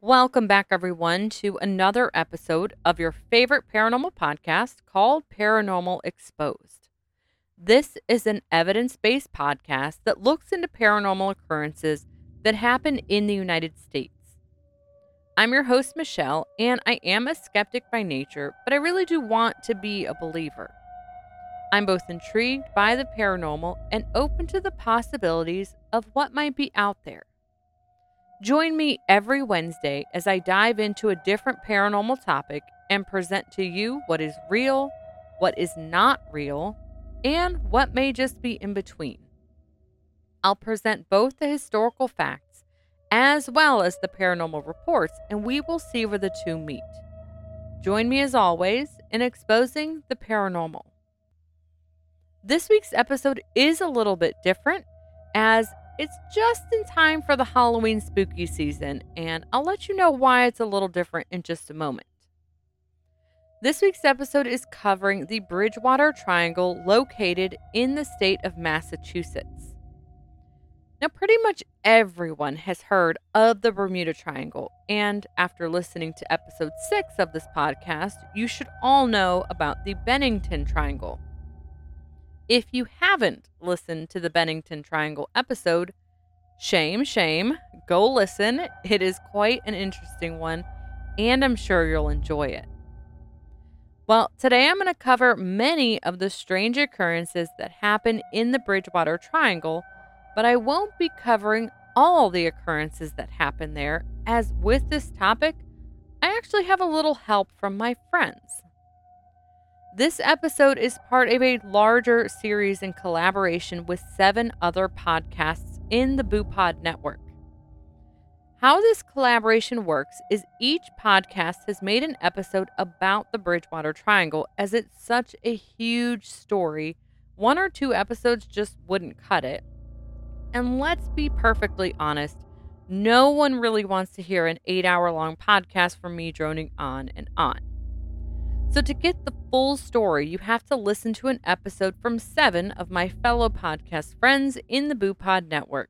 Welcome back, everyone, to another episode of your favorite paranormal podcast called Paranormal Exposed. This is an evidence based podcast that looks into paranormal occurrences that happen in the United States. I'm your host, Michelle, and I am a skeptic by nature, but I really do want to be a believer. I'm both intrigued by the paranormal and open to the possibilities of what might be out there. Join me every Wednesday as I dive into a different paranormal topic and present to you what is real, what is not real, and what may just be in between. I'll present both the historical facts as well as the paranormal reports, and we will see where the two meet. Join me as always in exposing the paranormal. This week's episode is a little bit different as it's just in time for the Halloween spooky season, and I'll let you know why it's a little different in just a moment. This week's episode is covering the Bridgewater Triangle located in the state of Massachusetts. Now, pretty much everyone has heard of the Bermuda Triangle, and after listening to episode 6 of this podcast, you should all know about the Bennington Triangle. If you haven't listened to the Bennington Triangle episode, shame, shame, go listen. It is quite an interesting one, and I'm sure you'll enjoy it. Well, today I'm going to cover many of the strange occurrences that happen in the Bridgewater Triangle, but I won't be covering all the occurrences that happen there, as with this topic, I actually have a little help from my friends. This episode is part of a larger series in collaboration with seven other podcasts in the BooPod network. How this collaboration works is each podcast has made an episode about the Bridgewater Triangle as it's such a huge story. One or two episodes just wouldn't cut it. And let's be perfectly honest, no one really wants to hear an eight hour long podcast from me droning on and on. So, to get the full story, you have to listen to an episode from seven of my fellow podcast friends in the BooPod network.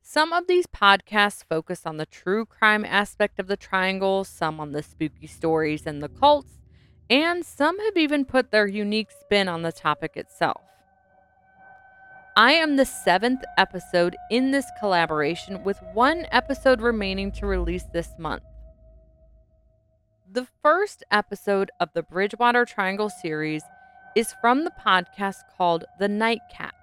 Some of these podcasts focus on the true crime aspect of the triangle, some on the spooky stories and the cults, and some have even put their unique spin on the topic itself. I am the seventh episode in this collaboration, with one episode remaining to release this month. The first episode of the Bridgewater Triangle series is from the podcast called The Nightcap.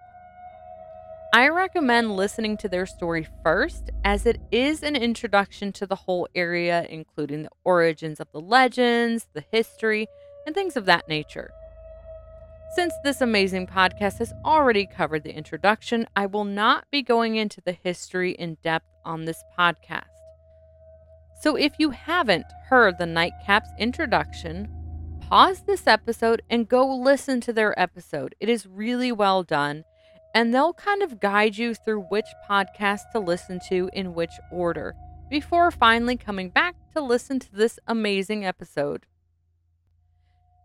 I recommend listening to their story first, as it is an introduction to the whole area, including the origins of the legends, the history, and things of that nature. Since this amazing podcast has already covered the introduction, I will not be going into the history in depth on this podcast. So if you haven't heard the Nightcap's introduction, pause this episode and go listen to their episode. It is really well done, and they'll kind of guide you through which podcast to listen to in which order before finally coming back to listen to this amazing episode.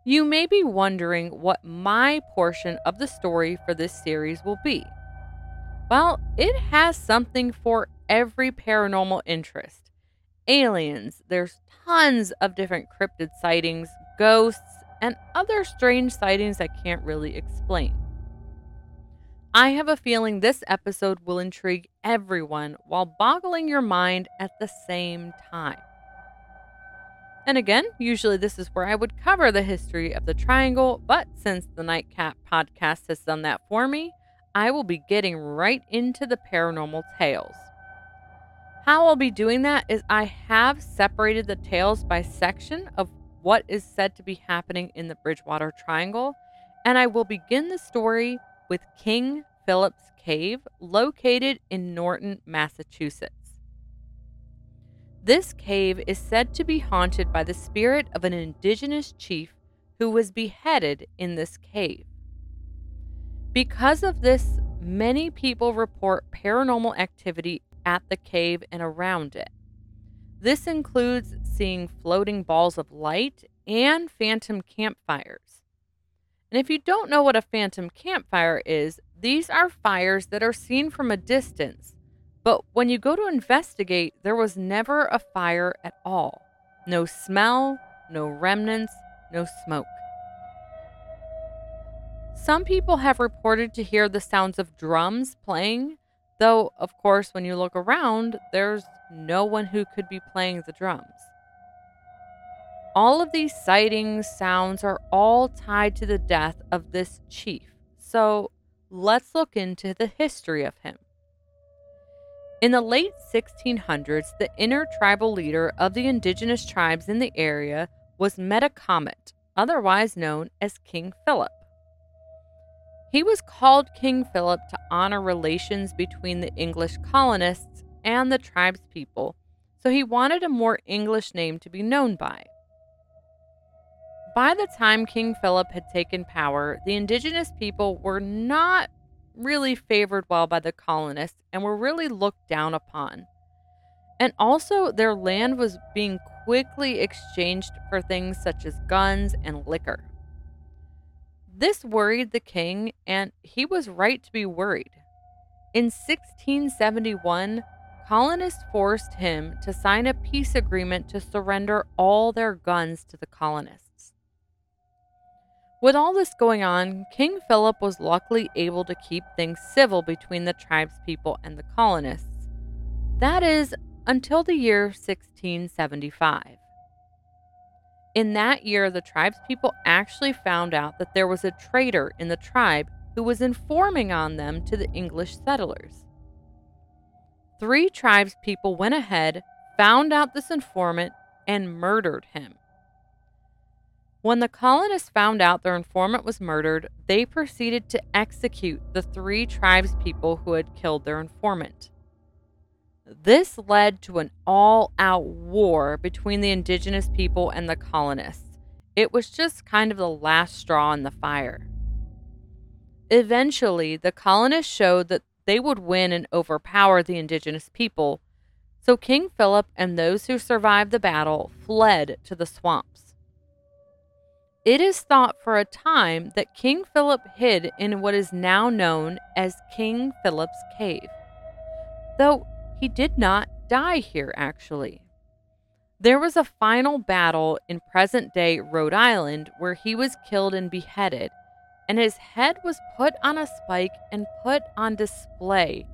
You may be wondering what my portion of the story for this series will be. Well, it has something for every paranormal interest aliens. There's tons of different cryptid sightings, ghosts, and other strange sightings I can't really explain. I have a feeling this episode will intrigue everyone while boggling your mind at the same time. And again, usually this is where I would cover the history of the triangle, but since the Nightcap podcast has done that for me, I will be getting right into the paranormal tales. How I'll be doing that is I have separated the tales by section of what is said to be happening in the Bridgewater Triangle, and I will begin the story with King Philip's Cave, located in Norton, Massachusetts. This cave is said to be haunted by the spirit of an indigenous chief who was beheaded in this cave. Because of this, many people report paranormal activity at the cave and around it. This includes seeing floating balls of light and phantom campfires. And if you don't know what a phantom campfire is, these are fires that are seen from a distance, But when you go to investigate, there was never a fire at all. No smell, no remnants, no smoke. Some people have reported to hear the sounds of drums playing, though, of course, when you look around, there's no one who could be playing the drums. All of these sightings, sounds are all tied to the death of this chief, so let's look into the history of him. In the late 1600s, the intertribal leader of the indigenous tribes in the area was Metacomet, otherwise known as King Philip. He was called King Philip to honor relations between the English colonists and the tribespeople, so he wanted a more English name to be known by. By the time King Philip had taken power, the indigenous people were not really favored well by the colonists and were really looked down upon. And also, their land was being quickly exchanged for things such as guns and liquor. This worried the king, and he was right to be worried. In 1671, colonists forced him to sign a peace agreement to surrender all their guns to the colonists. With all this going on, King Philip was luckily able to keep things civil between the tribespeople and the colonists. That is, until the year 1675. In that year, the tribespeople actually found out that there was a traitor in the tribe who was informing on them to the English settlers. Three tribespeople went ahead, found out this informant, and murdered him. When the colonists found out their informant was murdered, they proceeded to execute the three tribespeople who had killed their informant. This led to an all out war between the indigenous people and the colonists. It was just kind of the last straw in the fire. Eventually, the colonists showed that they would win and overpower the indigenous people, so King Philip and those who survived the battle fled to the swamps. It is thought for a time that King Philip hid in what is now known as King Philip's Cave, though he did not die here actually. There was a final battle in present day Rhode Island where he was killed and beheaded, and his head was put on a spike and put on display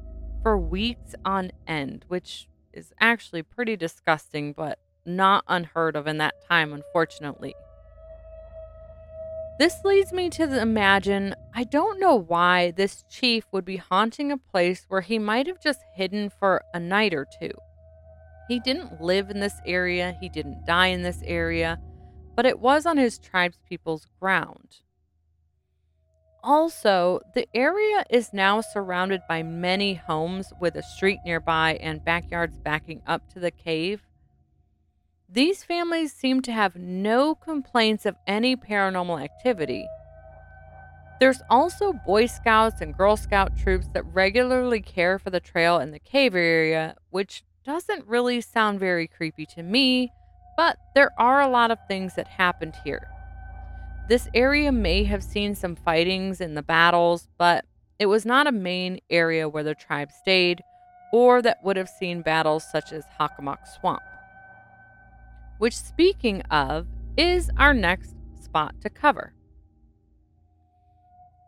for weeks on end, which is actually pretty disgusting, but not unheard of in that time, unfortunately. This leads me to imagine I don't know why this chief would be haunting a place where he might have just hidden for a night or two. He didn't live in this area, he didn't die in this area, but it was on his tribespeople's ground. Also, the area is now surrounded by many homes with a street nearby and backyards backing up to the cave. These families seem to have no complaints of any paranormal activity. There's also Boy Scouts and Girl Scout troops that regularly care for the trail in the cave area, which doesn't really sound very creepy to me, but there are a lot of things that happened here. This area may have seen some fightings in the battles, but it was not a main area where the tribe stayed or that would have seen battles such as Hockomock Swamp which, speaking of, is our next spot to cover.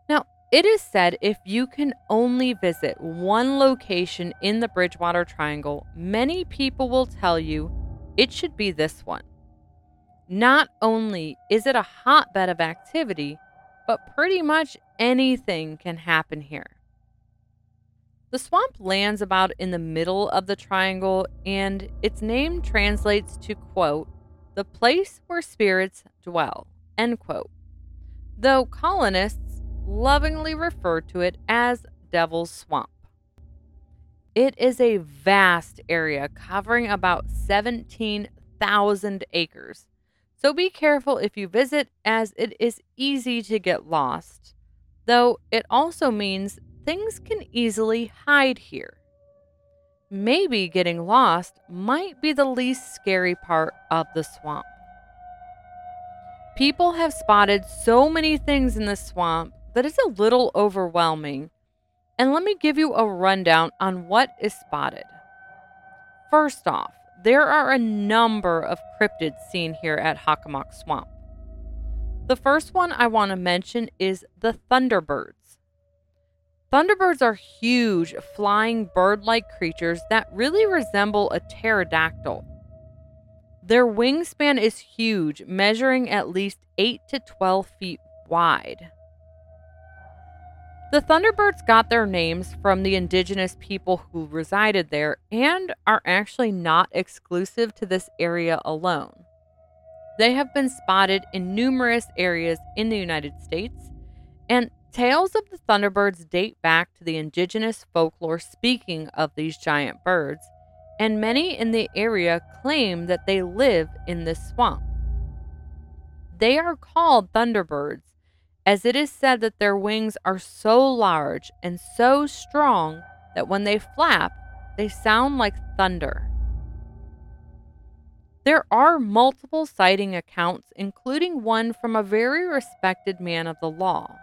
Now, it is said if you can only visit one location in the Bridgewater Triangle, many people will tell you it should be this one. Not only is it a hotbed of activity, but pretty much anything can happen here. The swamp lands about in the middle of the triangle, and its name translates to, quote, the place where spirits dwell, end quote. Though colonists lovingly refer to it as Devil's Swamp. It is a vast area covering about 17,000 acres. So be careful if you visit, as it is easy to get lost. Though it also means things can easily hide here. Maybe getting lost might be the least scary part of the swamp. People have spotted so many things in the swamp that it's a little overwhelming. And let me give you a rundown on what is spotted. First off, there are a number of cryptids seen here at Hockomock Swamp. The first one I want to mention is the Thunderbirds. Thunderbirds are huge, flying bird like creatures that really resemble a pterodactyl. Their wingspan is huge, measuring at least 8 to 12 feet wide. The Thunderbirds got their names from the indigenous people who resided there and are actually not exclusive to this area alone. They have been spotted in numerous areas in the United States, and tales of the Thunderbirds date back to the indigenous folklore speaking of these giant birds, and many in the area claim that they live in this swamp. They are called Thunderbirds as it is said that their wings are so large and so strong that when they flap, they sound like thunder. There are multiple sighting accounts, including one from a very respected man of the law.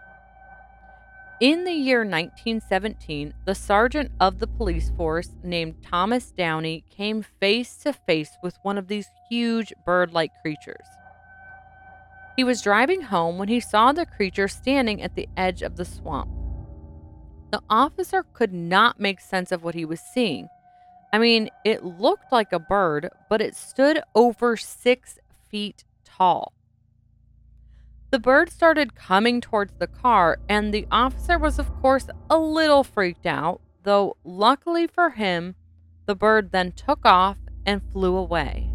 In the year 1917, the sergeant of the police force named Thomas Downey came face to face with one of these huge bird like creatures. He was driving home when he saw the creature standing at the edge of the swamp. The officer could not make sense of what he was seeing. I mean, it looked like a bird, but it stood over six feet tall. The bird started coming towards the car, and the officer was, of course, a little freaked out, though luckily for him, the bird then took off and flew away.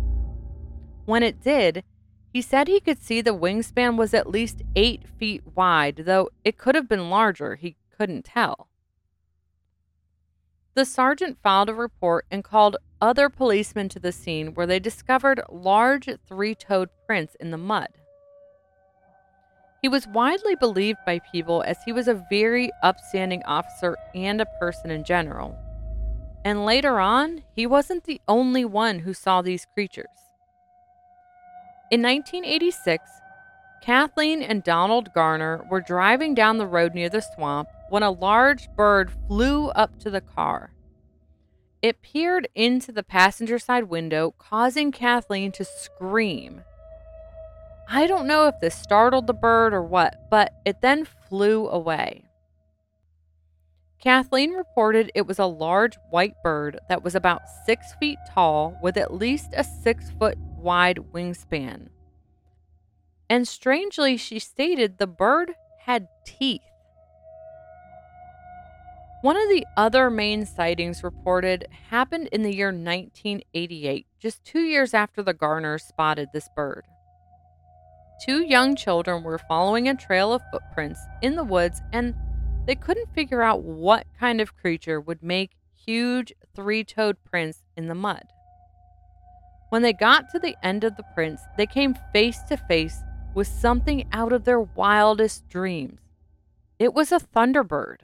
When it did, he said he could see the wingspan was at least eight feet wide, though it could have been larger, he couldn't tell. The sergeant filed a report and called other policemen to the scene where they discovered large three toed prints in the mud. He was widely believed by people as he was a very upstanding officer and a person in general. And later on, he wasn't the only one who saw these creatures. In 1986, Kathleen and Donald Garner were driving down the road near the swamp when a large bird flew up to the car. It peered into the passenger side window, causing Kathleen to scream. I don't know if this startled the bird or what, but it then flew away. Kathleen reported it was a large white bird that was about six feet tall with at least a six foot wide wingspan. And strangely, she stated the bird had teeth. One of the other main sightings reported happened in the year 1988, just two years after the Garners spotted this bird. Two young children were following a trail of footprints in the woods and they couldn't figure out what kind of creature would make huge three toed prints in the mud. When they got to the end of the prints, they came face to face with something out of their wildest dreams. It was a thunderbird.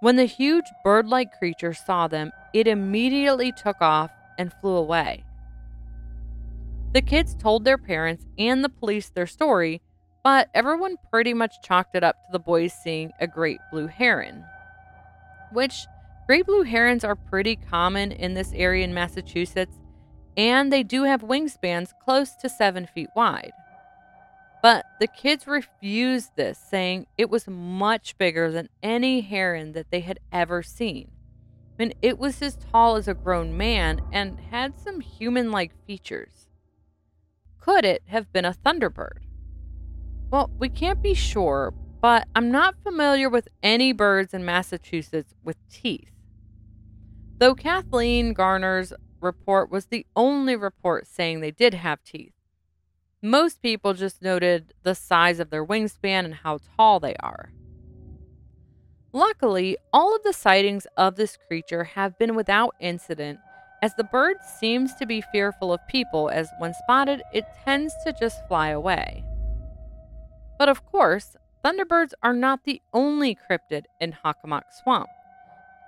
When the huge bird like creature saw them, it immediately took off and flew away. The kids told their parents and the police their story, but everyone pretty much chalked it up to the boys seeing a great blue heron. Which, great blue herons are pretty common in this area in Massachusetts, and they do have wingspans close to seven feet wide. But the kids refused this, saying it was much bigger than any heron that they had ever seen. And it was as tall as a grown man and had some human like features. Could it have been a thunderbird? Well, we can't be sure, but I'm not familiar with any birds in Massachusetts with teeth. Though Kathleen Garner's report was the only report saying they did have teeth. Most people just noted the size of their wingspan and how tall they are. Luckily, all of the sightings of this creature have been without incident, as the bird seems to be fearful of people, as when spotted, it tends to just fly away. But of course, thunderbirds are not the only cryptid in Hockomock Swamp.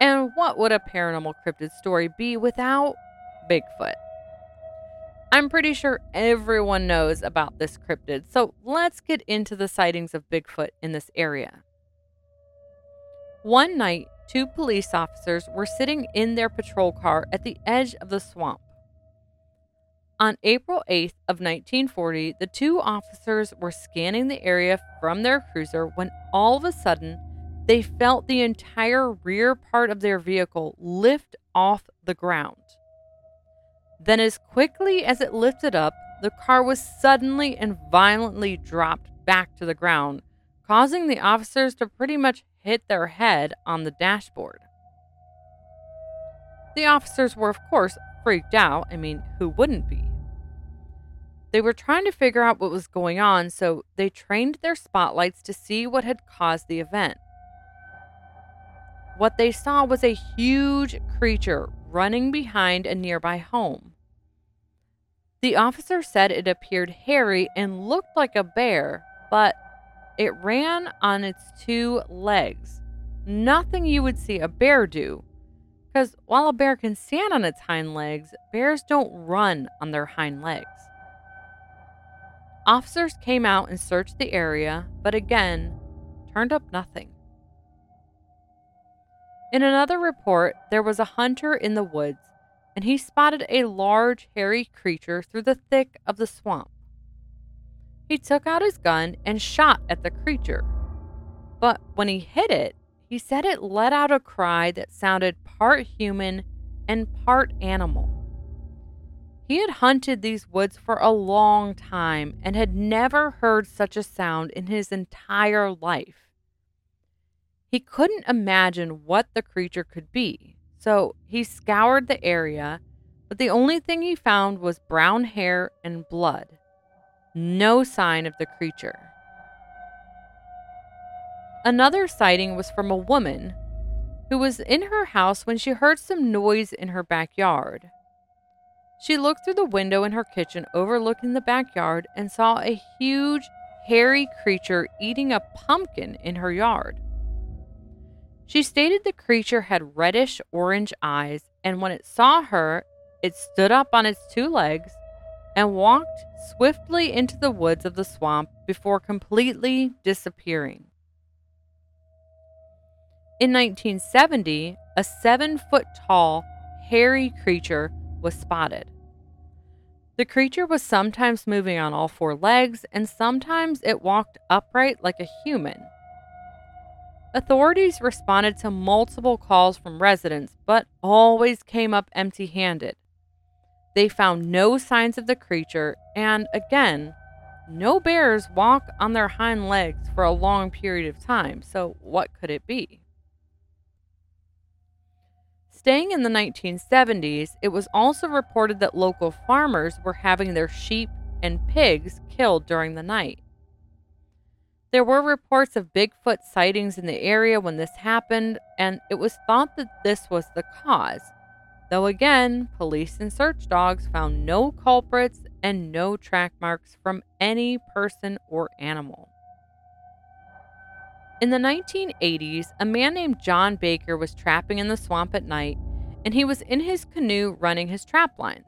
And what would a paranormal cryptid story be without Bigfoot. I'm pretty sure everyone knows about this cryptid, so let's get into the sightings of Bigfoot in this area. One night, two police officers were sitting in their patrol car at the edge of the swamp. On April 8th of 1940, the two officers were scanning the area from their cruiser when all of a sudden they felt the entire rear part of their vehicle lift off the ground. Then, as quickly as it lifted up, the car was suddenly and violently dropped back to the ground, causing the officers to pretty much hit their head on the dashboard. The officers were, of course, freaked out. I mean, who wouldn't be? They were trying to figure out what was going on, so they trained their spotlights to see what had caused the event. What they saw was a huge creature running behind a nearby home. The officer said it appeared hairy and looked like a bear, but it ran on its two legs. Nothing you would see a bear do. Because while a bear can stand on its hind legs, bears don't run on their hind legs. Officers came out and searched the area, but again, turned up nothing. In another report, there was a hunter in the woods, and he spotted a large, hairy creature through the thick of the swamp. He took out his gun and shot at the creature. But when he hit it, he said it let out a cry that sounded part human and part animal. He had hunted these woods for a long time and had never heard such a sound in his entire life. He couldn't imagine what the creature could be, so he scoured the area, but the only thing he found was brown hair and blood. No sign of the creature. Another sighting was from a woman who was in her house when she heard some noise in her backyard. She looked through the window in her kitchen overlooking the backyard and saw a huge, hairy creature eating a pumpkin in her yard. She stated the creature had reddish orange eyes, and when it saw her, it stood up on its two legs and walked swiftly into the woods of the swamp before completely disappearing. In 1970, a seven foot tall, hairy creature was spotted. The creature was sometimes moving on all four legs, and sometimes it walked upright like a human. Authorities responded to multiple calls from residents, but always came up empty handed. They found no signs of the creature, and again, no bears walk on their hind legs for a long period of time, so what could it be? Staying in the 1970s, it was also reported that local farmers were having their sheep and pigs killed during the night. There were reports of Bigfoot sightings in the area when this happened, and it was thought that this was the cause. Though again, police and search dogs found no culprits and no track marks from any person or animal. In the 1980s, a man named John Baker was trapping in the swamp at night, and he was in his canoe running his trap lines.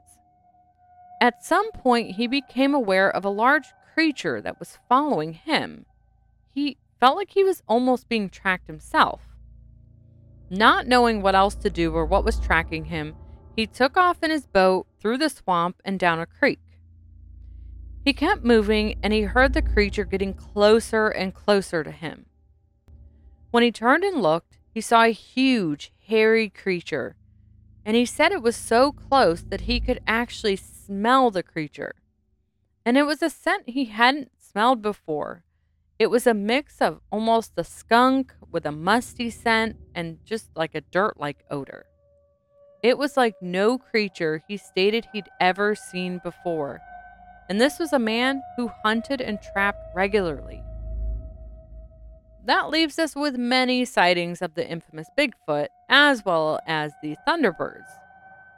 At some point, he became aware of a large creature that was following him. He felt like he was almost being tracked himself. Not knowing what else to do or what was tracking him, he took off in his boat through the swamp and down a creek. He kept moving and he heard the creature getting closer and closer to him. When he turned and looked, he saw a huge, hairy creature, and he said it was so close that he could actually smell the creature. And it was a scent he hadn't smelled before. It was a mix of almost a skunk with a musty scent and just like a dirt like odor. It was like no creature he stated he'd ever seen before. And this was a man who hunted and trapped regularly. That leaves us with many sightings of the infamous Bigfoot, as well as the Thunderbirds.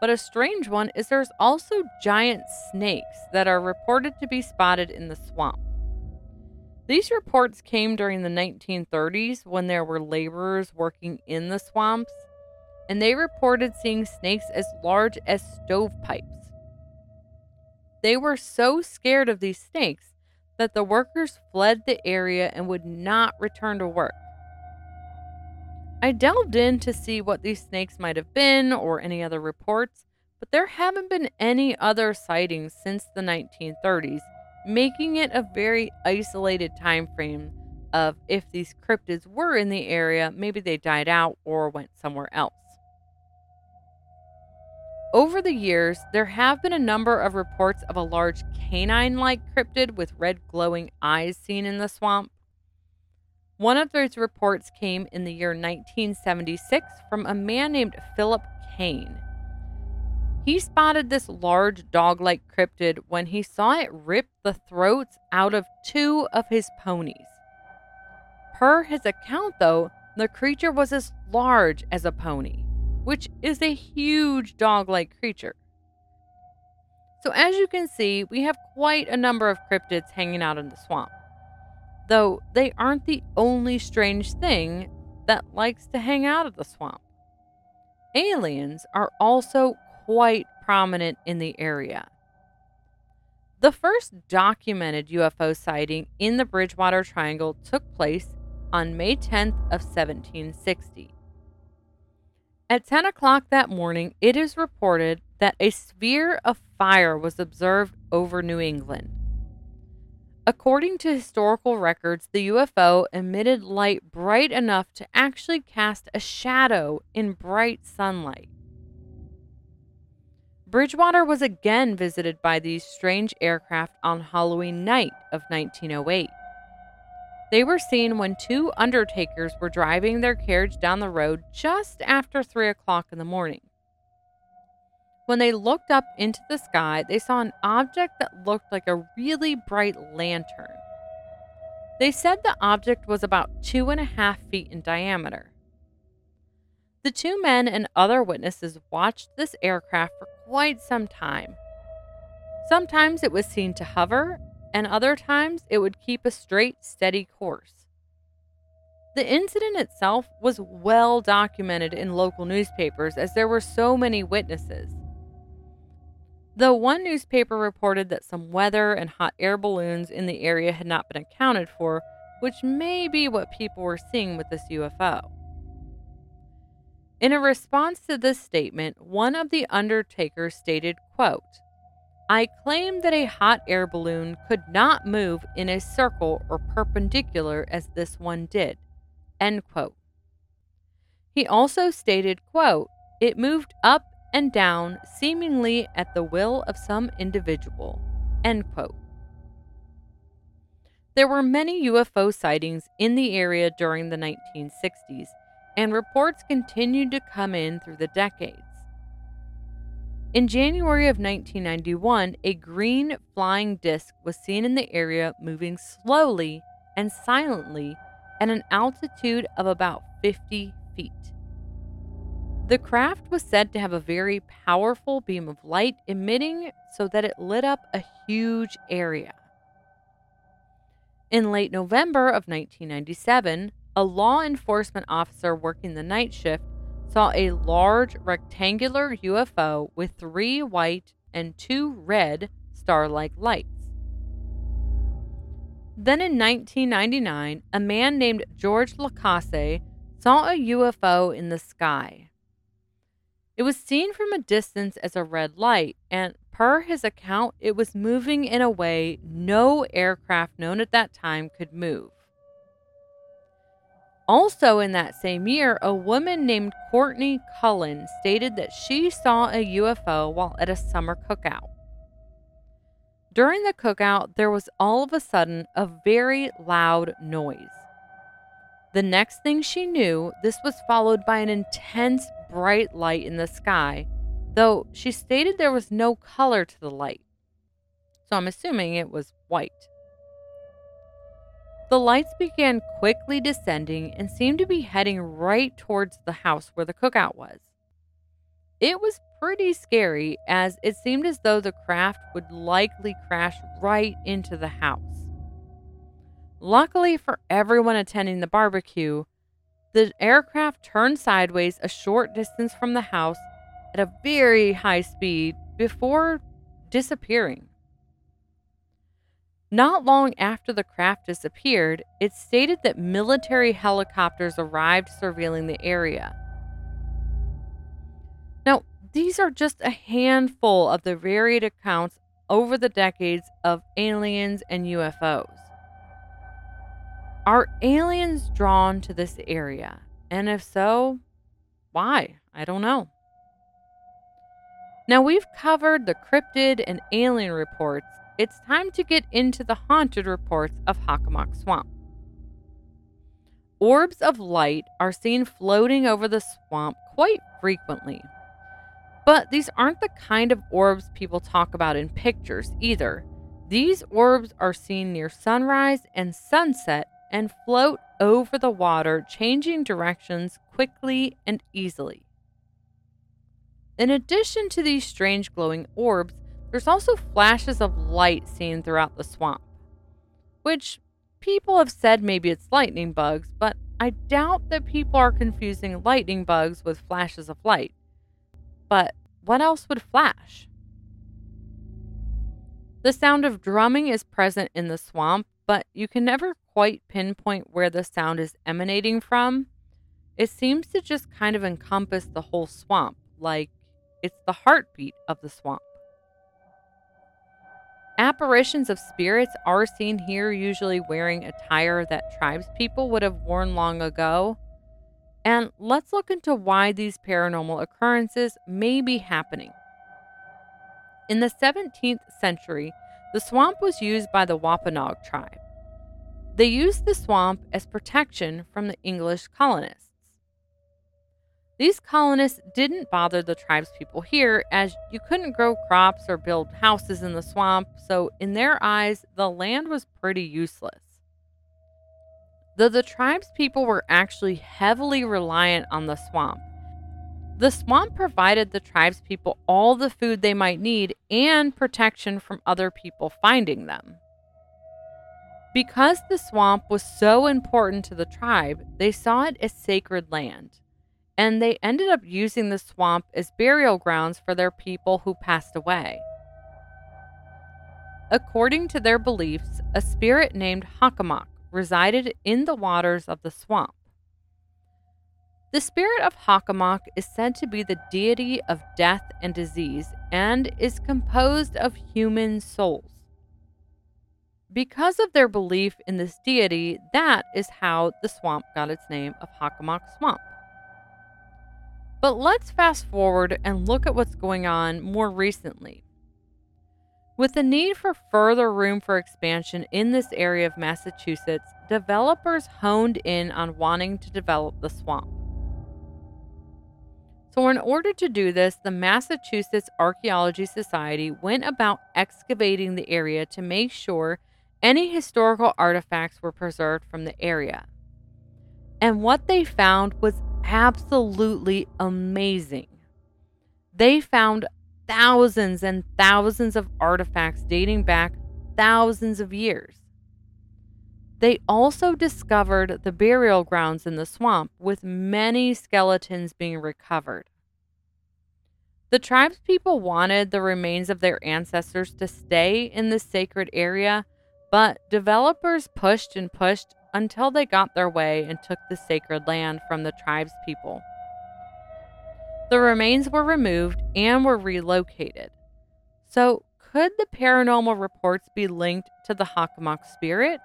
But a strange one is there's also giant snakes that are reported to be spotted in the swamp. These reports came during the 1930s when there were laborers working in the swamps, and they reported seeing snakes as large as stovepipes. They were so scared of these snakes that the workers fled the area and would not return to work. I delved in to see what these snakes might have been or any other reports, but there haven't been any other sightings since the 1930s, making it a very isolated time frame of if these cryptids were in the area, maybe they died out or went somewhere else. Over the years, there have been a number of reports of a large canine like cryptid with red glowing eyes seen in the swamp. One of those reports came in the year 1976 from a man named Philip Kane. He spotted this large dog like cryptid when he saw it rip the throats out of two of his ponies. Per his account, though, the creature was as large as a pony which is a huge dog like creature. So, as you can see, we have quite a number of cryptids hanging out in the swamp. Though they aren't the only strange thing that likes to hang out at the swamp. Aliens are also quite prominent in the area. The first documented UFO sighting in the Bridgewater Triangle took place on May 10th of 1760. At 10 o'clock that morning, it is reported that a sphere of fire was observed over New England. According to historical records, the UFO emitted light bright enough to actually cast a shadow in bright sunlight. Bridgewater was again visited by these strange aircraft on Halloween night of 1908. They were seen when two undertakers were driving their carriage down the road just after 3 o'clock in the morning. When they looked up into the sky, they saw an object that looked like a really bright lantern. They said the object was about two and a half feet in diameter. The two men and other witnesses watched this aircraft for quite some time. Sometimes it was seen to hover, and other times it would keep a straight, steady course. The incident itself was well documented in local newspapers as there were so many witnesses. Though one newspaper reported that some weather and hot air balloons in the area had not been accounted for, which may be what people were seeing with this UFO. In a response to this statement, one of the undertakers stated, quote, I claim that a hot air balloon could not move in a circle or perpendicular as this one did. End quote. He also stated, quote, it moved up and down seemingly at the will of some individual. End quote. There were many UFO sightings in the area during the 1960s, and reports continued to come in through the decades. In January of 1991, a green flying disc was seen in the area moving slowly and silently at an altitude of about 50 feet. The craft was said to have a very powerful beam of light emitting so that it lit up a huge area. In late November of 1997, a law enforcement officer working the night shift saw a large rectangular UFO with three white and two red star like lights. Then in 1999, a man named George Lacasse saw a UFO in the sky. It was seen from a distance as a red light, and per his account, it was moving in a way no aircraft known at that time could move. Also, in that same year, a woman named Courtney Cullen stated that she saw a UFO while at a summer cookout. During the cookout, there was all of a sudden a very loud noise. The next thing she knew, this was followed by an intense bright light in the sky, though she stated there was no color to the light. So I'm assuming it was white. The lights began quickly descending and seemed to be heading right towards the house where the cookout was. It was pretty scary as it seemed as though the craft would likely crash right into the house. Luckily for everyone attending the barbecue, the aircraft turned sideways a short distance from the house at a very high speed before disappearing. Not long after the craft disappeared, it stated that military helicopters arrived surveilling the area. Now, these are just a handful of the varied accounts over the decades of aliens and UFOs. Are aliens drawn to this area? And if so, why? I don't know. Now we've covered the cryptid and alien reports. It's time to get into the haunted reports of Hockomock Swamp. Orbs of light are seen floating over the swamp quite frequently. But these aren't the kind of orbs people talk about in pictures either. These orbs are seen near sunrise and sunset and float over the water, changing directions quickly and easily. In addition to these strange glowing orbs, there's also flashes of light seen throughout the swamp, which people have said maybe it's lightning bugs, but I doubt that people are confusing lightning bugs with flashes of light. But what else would flash? The sound of drumming is present in the swamp, but you can never quite pinpoint where the sound is emanating from. It seems to just kind of encompass the whole swamp, like it's the heartbeat of the swamp. Apparitions of spirits are seen here, usually wearing attire that tribespeople would have worn long ago, and let's look into why these paranormal occurrences may be happening. In the 17th century, the swamp was used by the Wampanoag tribe. They used the swamp as protection from the English colonists. These colonists didn't bother the tribespeople here as you couldn't grow crops or build houses in the swamp, so in their eyes, the land was pretty useless. Though the tribe's people were actually heavily reliant on the swamp. The swamp provided the tribe's people all the food they might need and protection from other people finding them. Because the swamp was so important to the tribe, they saw it as sacred land, and they ended up using the swamp as burial grounds for their people who passed away. According to their beliefs, a spirit named Hockomock resided in the waters of the swamp. The spirit of Hockomock is said to be the deity of death and disease and is composed of human souls. Because of their belief in this deity, that is how the swamp got its name of Hockomock Swamp. But let's fast forward and look at what's going on more recently. With the need for further room for expansion in this area of Massachusetts, developers honed in on wanting to develop the swamp. So, in order to do this, the Massachusetts Archaeology Society went about excavating the area to make sure any historical artifacts were preserved from the area. And what they found was absolutely amazing. They found thousands and thousands of artifacts dating back thousands of years. They also discovered the burial grounds in the swamp, with many skeletons being recovered. The tribespeople wanted the remains of their ancestors to stay in the sacred area, but developers pushed and pushed until they got their way and took the sacred land from the tribespeople. The remains were removed and were relocated. So, could the paranormal reports be linked to the Hockomock spirit?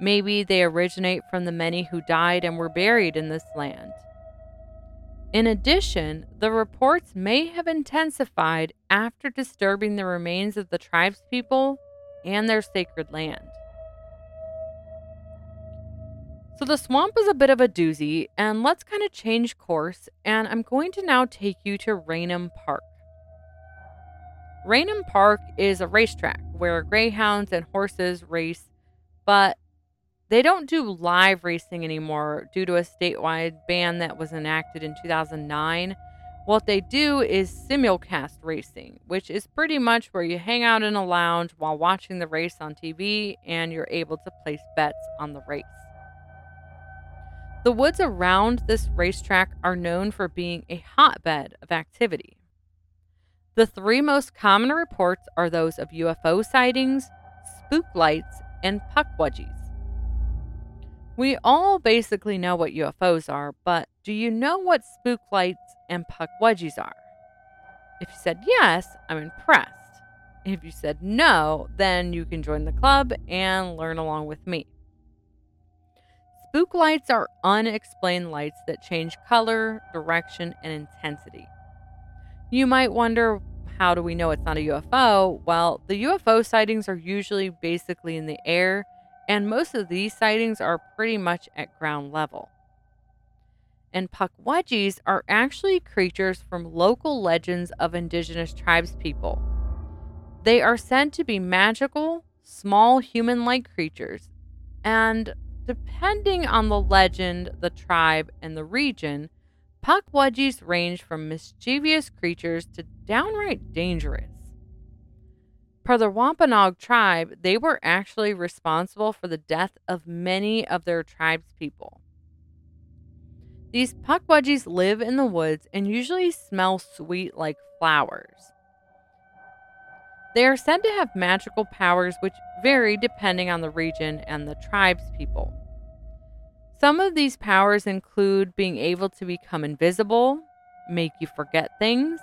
Maybe they originate from the many who died and were buried in this land. In addition, the reports may have intensified after disturbing the remains of the tribespeople and their sacred land. So the swamp is a bit of a doozy, and let's kind of change course. And I'm going to now take you to Raynham Park. Raynham Park is a racetrack where greyhounds and horses race, but they don't do live racing anymore due to a statewide ban that was enacted in 2009. What they do is simulcast racing, which is pretty much where you hang out in a lounge while watching the race on TV and you're able to place bets on the race. The woods around this racetrack are known for being a hotbed of activity. The three most common reports are those of UFO sightings, spook lights and pukwudgies. We all basically know what UFOs are, but do you know what spook lights and pukwudgies are? If you said yes, I'm impressed. If you said no, then you can join the club and learn along with me. Spook lights are unexplained lights that change color, direction, and intensity. You might wonder how do we know it's not a UFO? Well, the UFO sightings are usually basically in the air, and most of these sightings are pretty much at ground level. And pukwudgies are actually creatures from local legends of indigenous tribes people. They are said to be magical, small human like creatures, and depending on the legend, the tribe, and the region, Pukwudgies range from mischievous creatures to downright dangerous. Per the Wampanoag tribe, they were actually responsible for the death of many of their tribe's people. These pukwudgies live in the woods and usually smell sweet like flowers. They are said to have magical powers which vary depending on the region and the tribe's people. Some of these powers include being able to become invisible, make you forget things,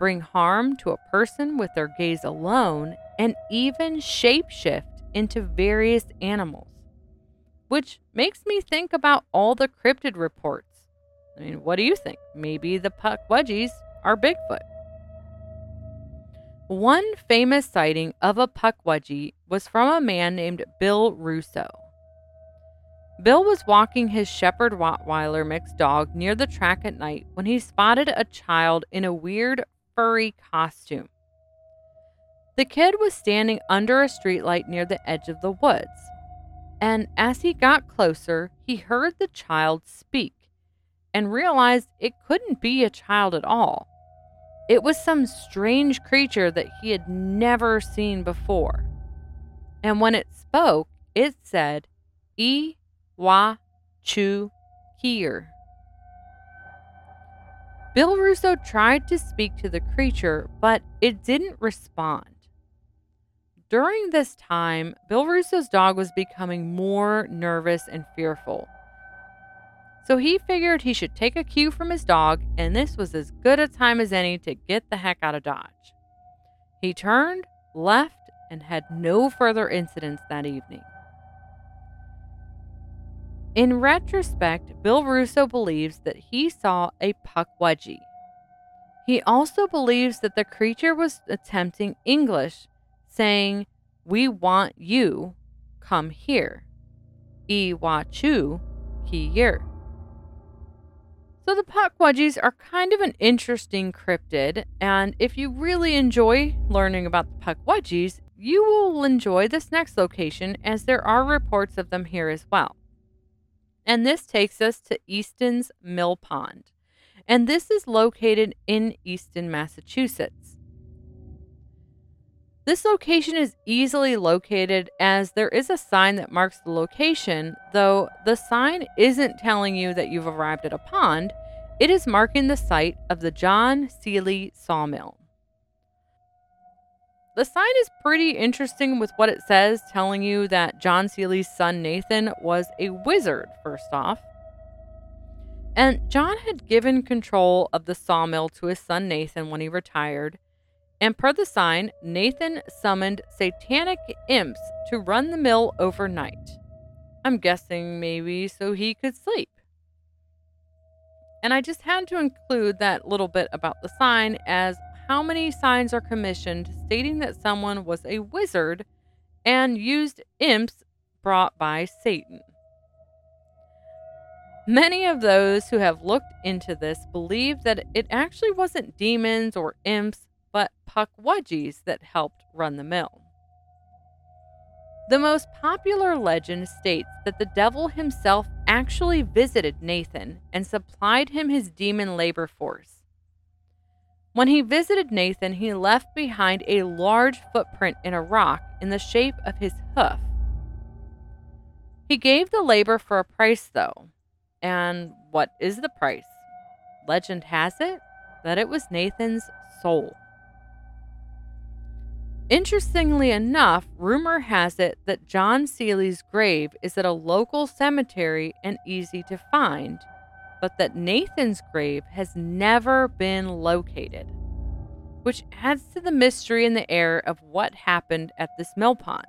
bring harm to a person with their gaze alone, and even shapeshift into various animals. Which makes me think about all the cryptid reports. I mean, what do you think? Maybe the Pukwudgies are Bigfoot. One famous sighting of a Pukwudgie was from a man named Bill Russo. Bill was walking his Shepherd Rottweiler mixed dog near the track at night when he spotted a child in a weird furry costume. The kid was standing under a streetlight near the edge of the woods, and as he got closer, he heard the child speak and realized it couldn't be a child at all. It was some strange creature that he had never seen before. And when it spoke, it said, E Wa Chu Kier. Bill Russo tried to speak to the creature, but it didn't respond. During this time, Bill Russo's dog was becoming more nervous and fearful. So he figured he should take a cue from his dog, and this was as good a time as any to get the heck out of Dodge. He turned, left, and had no further incidents that evening. In retrospect, Bill Russo believes that he saw a pukwudgie. He also believes that the creature was attempting English, saying, We want you, come here. I wachu ki yer. So the pukwudgies are kind of an interesting cryptid, and if you really enjoy learning about the pukwudgies, you will enjoy this next location as there are reports of them here as well. And this takes us to Easton's Mill Pond. And this is located in Easton, Massachusetts. This location is easily located as there is a sign that marks the location, though the sign isn't telling you that you've arrived at a pond, it is marking the site of the John Seely Sawmill. The sign is pretty interesting with what it says, telling you that John Seely's son Nathan was a wizard, first off. And John had given control of the sawmill to his son Nathan when he retired. And per the sign, Nathan summoned satanic imps to run the mill overnight. I'm guessing maybe so he could sleep. And I just had to include that little bit about the sign as how many signs are commissioned stating that someone was a wizard and used imps brought by Satan. Many of those who have looked into this believe that it actually wasn't demons or imps, but pukwudgies that helped run the mill. The most popular legend states that the devil himself actually visited Nathan and supplied him his demon labor force. When he visited Nathan, he left behind a large footprint in a rock in the shape of his hoof. He gave the labor for a price, though. And what is the price? Legend has it that it was Nathan's soul. Interestingly enough, rumor has it that John Seeley's grave is at a local cemetery and easy to find, but that Nathan's grave has never been located, which adds to the mystery in the air of what happened at this mill pond.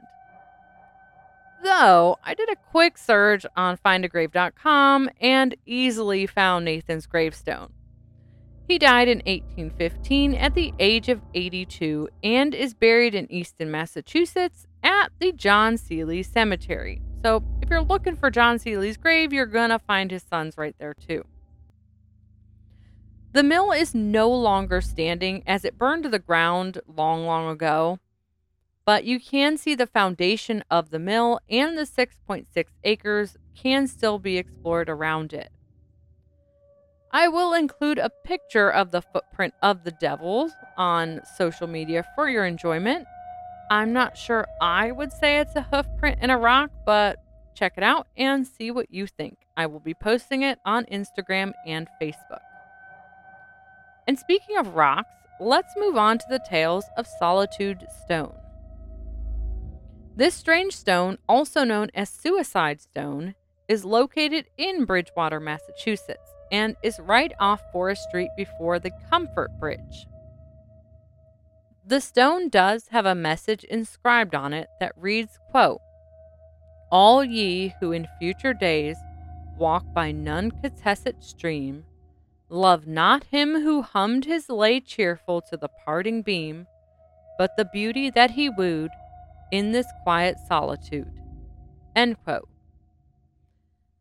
Though I did a quick search on findagrave.com and easily found Nathan's gravestone. He died in 1815 at the age of 82 and is buried in Easton, Massachusetts at the John Seeley Cemetery. So, if you're looking for John Seeley's grave, you're going to find his sons right there too. The mill is no longer standing as it burned to the ground long, long ago, but you can see the foundation of the mill and the 6.6 acres can still be explored around it. I will include a picture of the footprint of the devils on social media for your enjoyment. I'm not sure I would say it's a hoof print in a rock, but check it out and see what you think. I will be posting it on Instagram and Facebook. And speaking of rocks, let's move on to the tales of Solitude Stone. This strange stone, also known as Suicide Stone, is located in Bridgewater, Massachusetts and is right off Forest Street before the Comfort Bridge. The stone does have a message inscribed on it that reads, quote, All ye who in future days walk by Nunkatucket stream, love not him who hummed his lay cheerful to the parting beam, but the beauty that he wooed in this quiet solitude. End quote.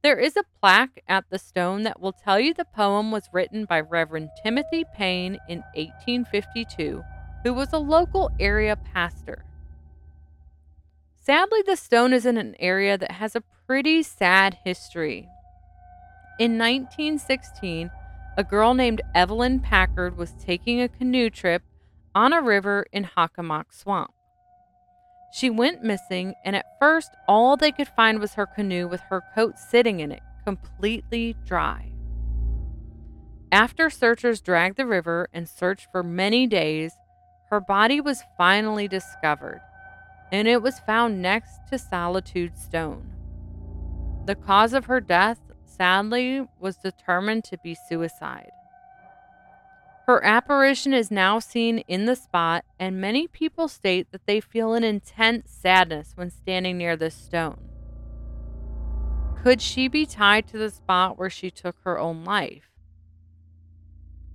There is a plaque at the stone that will tell you the poem was written by Reverend Timothy Payne in 1852, who was a local area pastor. Sadly, the stone is in an area that has a pretty sad history. In 1916, a girl named Evelyn Packard was taking a canoe trip on a river in Hockomock Swamp. She went missing, and at first, all they could find was her canoe with her coat sitting in it, completely dry. After searchers dragged the river and searched for many days, her body was finally discovered, and it was found next to Solitude Stone. The cause of her death, sadly, was determined to be suicide. Her apparition is now seen in the spot, and many people state that they feel an intense sadness when standing near this stone. Could she be tied to the spot where she took her own life?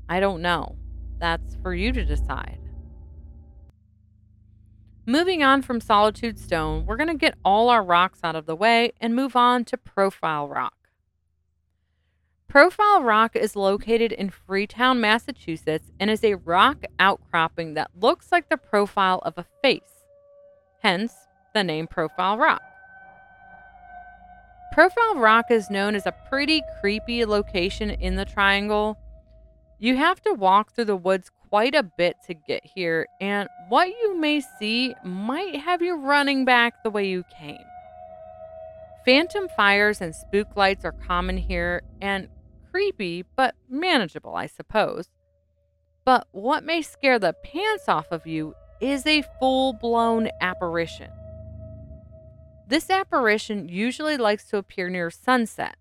I don't know. That's for you to decide. Moving on from Solitude Stone, we're going to get all our rocks out of the way and move on to Profile Rock. Profile Rock is located in Freetown, Massachusetts, and is a rock outcropping that looks like the profile of a face, hence the name Profile Rock. Profile Rock is known as a pretty creepy location in the triangle. You have to walk through the woods quite a bit to get here, and what you may see might have you running back the way you came. Phantom fires and spook lights are common here, and creepy, but manageable, I suppose. But what may scare the pants off of you is a full blown apparition. This apparition usually likes to appear near sunset,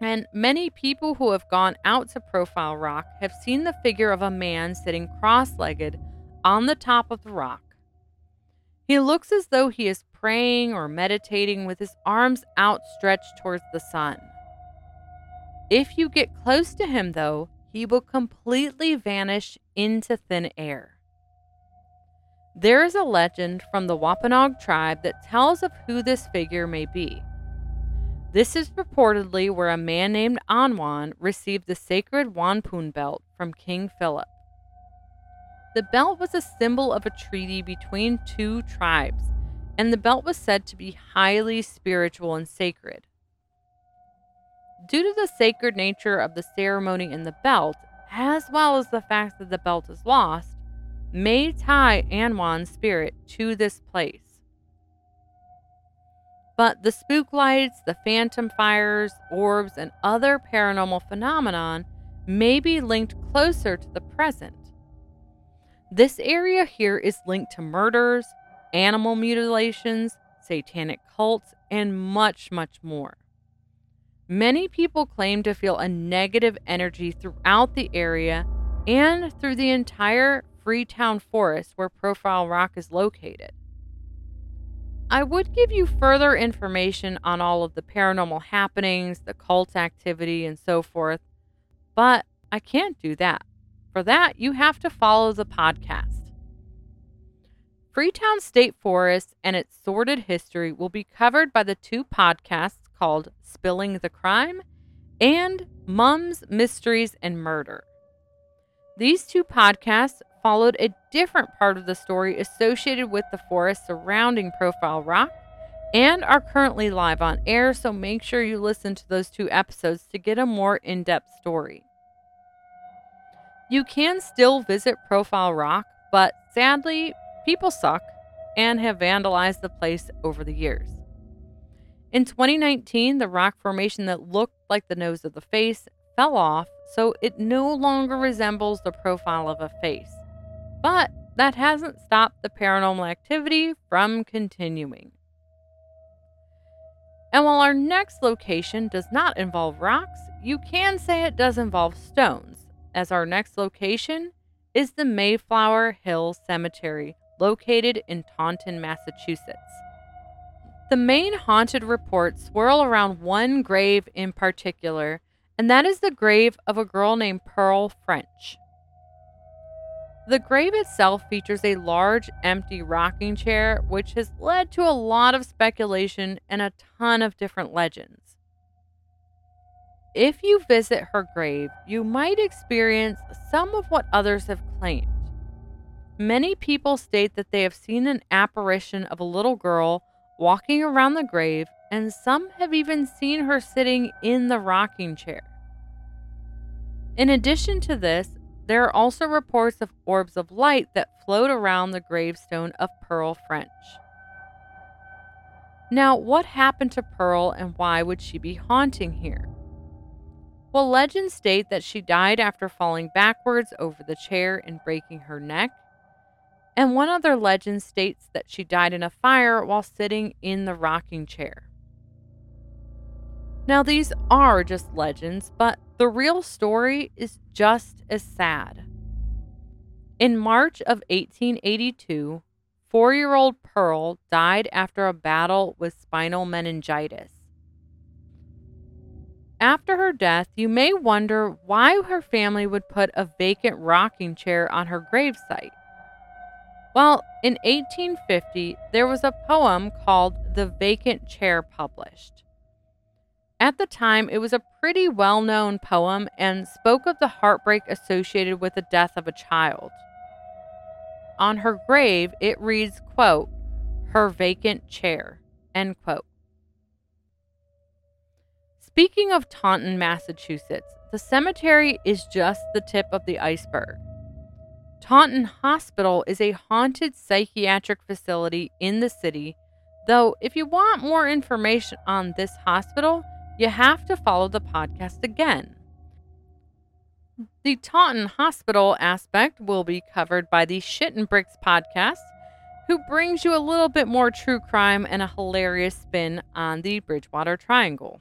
and many people who have gone out to Profile Rock have seen the figure of a man sitting cross legged on the top of the rock. He looks as though he is praying or meditating with his arms outstretched towards the sun. If you get close to him, though, he will completely vanish into thin air. There is a legend from the Wampanoag tribe that tells of who this figure may be. This is purportedly where a man named Anawan received the sacred wampum belt from King Philip. The belt was a symbol of a treaty between two tribes, and the belt was said to be highly spiritual and sacred. Due to the sacred nature of the ceremony in the belt, as well as the fact that the belt is lost, may tie Anawan's spirit to this place. But the spook lights, the phantom fires, orbs, and other paranormal phenomenon may be linked closer to the present. This area here is linked to murders, animal mutilations, satanic cults, and much, much more. Many people claim to feel a negative energy throughout the area and through the entire Freetown Forest where Profile Rock is located. I would give you further information on all of the paranormal happenings, the cult activity, and so forth, but I can't do that. For that, you have to follow the podcast. Freetown State Forest and its sordid history will be covered by the two podcasts called Spilling the Crime and Mums, Mysteries, and Murder. These two podcasts followed a different part of the story associated with the forest surrounding Profile Rock and are currently live on air, so make sure you listen to those two episodes to get a more in depth story. You can still visit Profile Rock, but sadly, people suck and have vandalized the place over the years. In 2019, the rock formation that looked like the nose of the face fell off, so it no longer resembles the profile of a face. But that hasn't stopped the paranormal activity from continuing. And while our next location does not involve rocks, you can say it does involve stones, as our next location is the Mayflower Hill Cemetery, located in Taunton, Massachusetts. The main haunted reports swirl around one grave in particular, and that is the grave of a girl named Pearl French. The grave itself features a large empty rocking chair, which has led to a lot of speculation and a ton of different legends. If you visit her grave, you might experience some of what others have claimed. Many people state that they have seen an apparition of a little girl walking around the grave, and some have even seen her sitting in the rocking chair. In addition to this, there are also reports of orbs of light that float around the gravestone of Pearl French. Now, what happened to Pearl and why would she be haunting here? Well, legends state that she died after falling backwards over the chair and breaking her neck. And one other legend states that she died in a fire while sitting in the rocking chair. Now, these are just legends, but the real story is just as sad. In March of 1882, four year old Pearl died after a battle with spinal meningitis. After her death, you may wonder why her family would put a vacant rocking chair on her gravesite. Well, in 1850, there was a poem called The Vacant Chair published. At the time, it was a pretty well known poem and spoke of the heartbreak associated with the death of a child. On her grave, it reads, quote, her vacant chair, end quote. Speaking of Taunton, Massachusetts, the cemetery is just the tip of the iceberg. Taunton Hospital is a haunted psychiatric facility in the city, though, if you want more information on this hospital, you have to follow the podcast again. The Taunton Hospital aspect will be covered by the Shittin Bricks podcast, who brings you a little bit more true crime and a hilarious spin on the Bridgewater Triangle.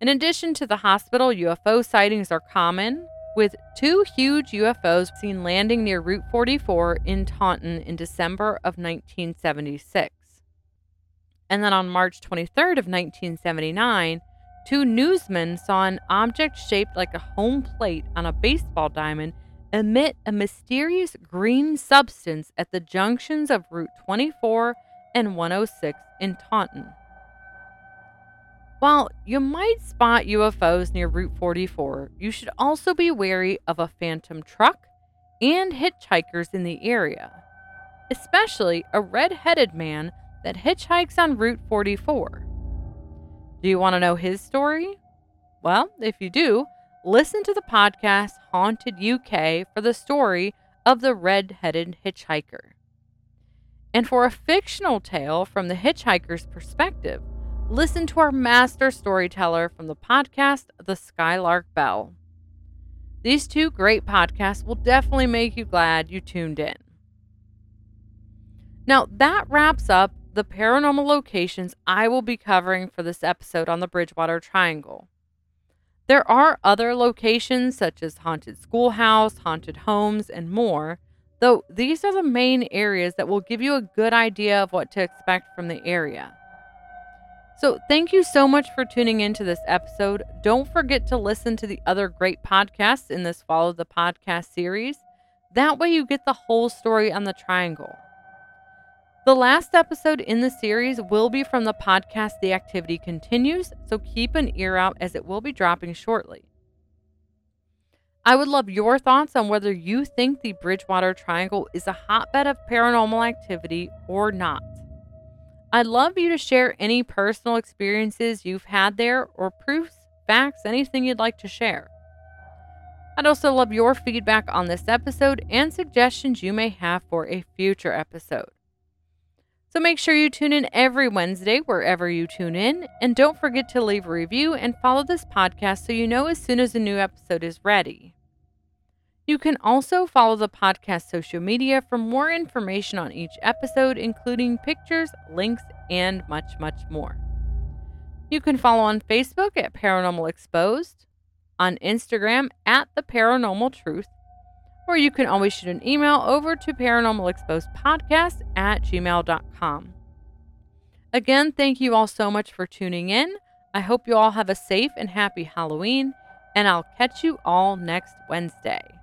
In addition to the hospital, UFO sightings are common, with two huge UFOs seen landing near Route 44 in Taunton in December of 1976. And then on March 23rd of 1979, two newsmen saw an object shaped like a home plate on a baseball diamond emit a mysterious green substance at the junctions of Route 24 and 106 in Taunton. While you might spot UFOs near Route 44, you should also be wary of a phantom truck and hitchhikers in the area, especially a red headed man that hitchhikes on Route 44. Do you want to know his story? Well, if you do, listen to the podcast Haunted UK for the story of the red headed hitchhiker. And for a fictional tale from the hitchhiker's perspective, listen to our master storyteller from the podcast The Skylark Bell. These two great podcasts will definitely make you glad you tuned in. Now, that wraps up the paranormal locations I will be covering for this episode on the Bridgewater Triangle. There are other locations such as haunted schoolhouse, haunted homes, and more, though these are the main areas that will give you a good idea of what to expect from the area. So, thank you so much for tuning into this episode. Don't forget to listen to the other great podcasts in this Follow the Podcast series. That way, you get the whole story on the triangle. The last episode in the series will be from the podcast The Activity Continues, so keep an ear out as it will be dropping shortly. I would love your thoughts on whether you think the Bridgewater Triangle is a hotbed of paranormal activity or not. I'd love you to share any personal experiences you've had there or proofs, facts, anything you'd like to share. I'd also love your feedback on this episode and suggestions you may have for a future episode. So make sure you tune in every Wednesday wherever you tune in, and don't forget to leave a review and follow this podcast so you know as soon as a new episode is ready. You can also follow the podcast social media for more information on each episode, including pictures, links, and much, much more. You can follow on Facebook at Paranormal Exposed, on Instagram at The Paranormal Truth, or you can always shoot an email over to paranormalexposedpodcast at gmail.com. Again, thank you all so much for tuning in. I hope you all have a safe and happy Halloween, and I'll catch you all next Wednesday.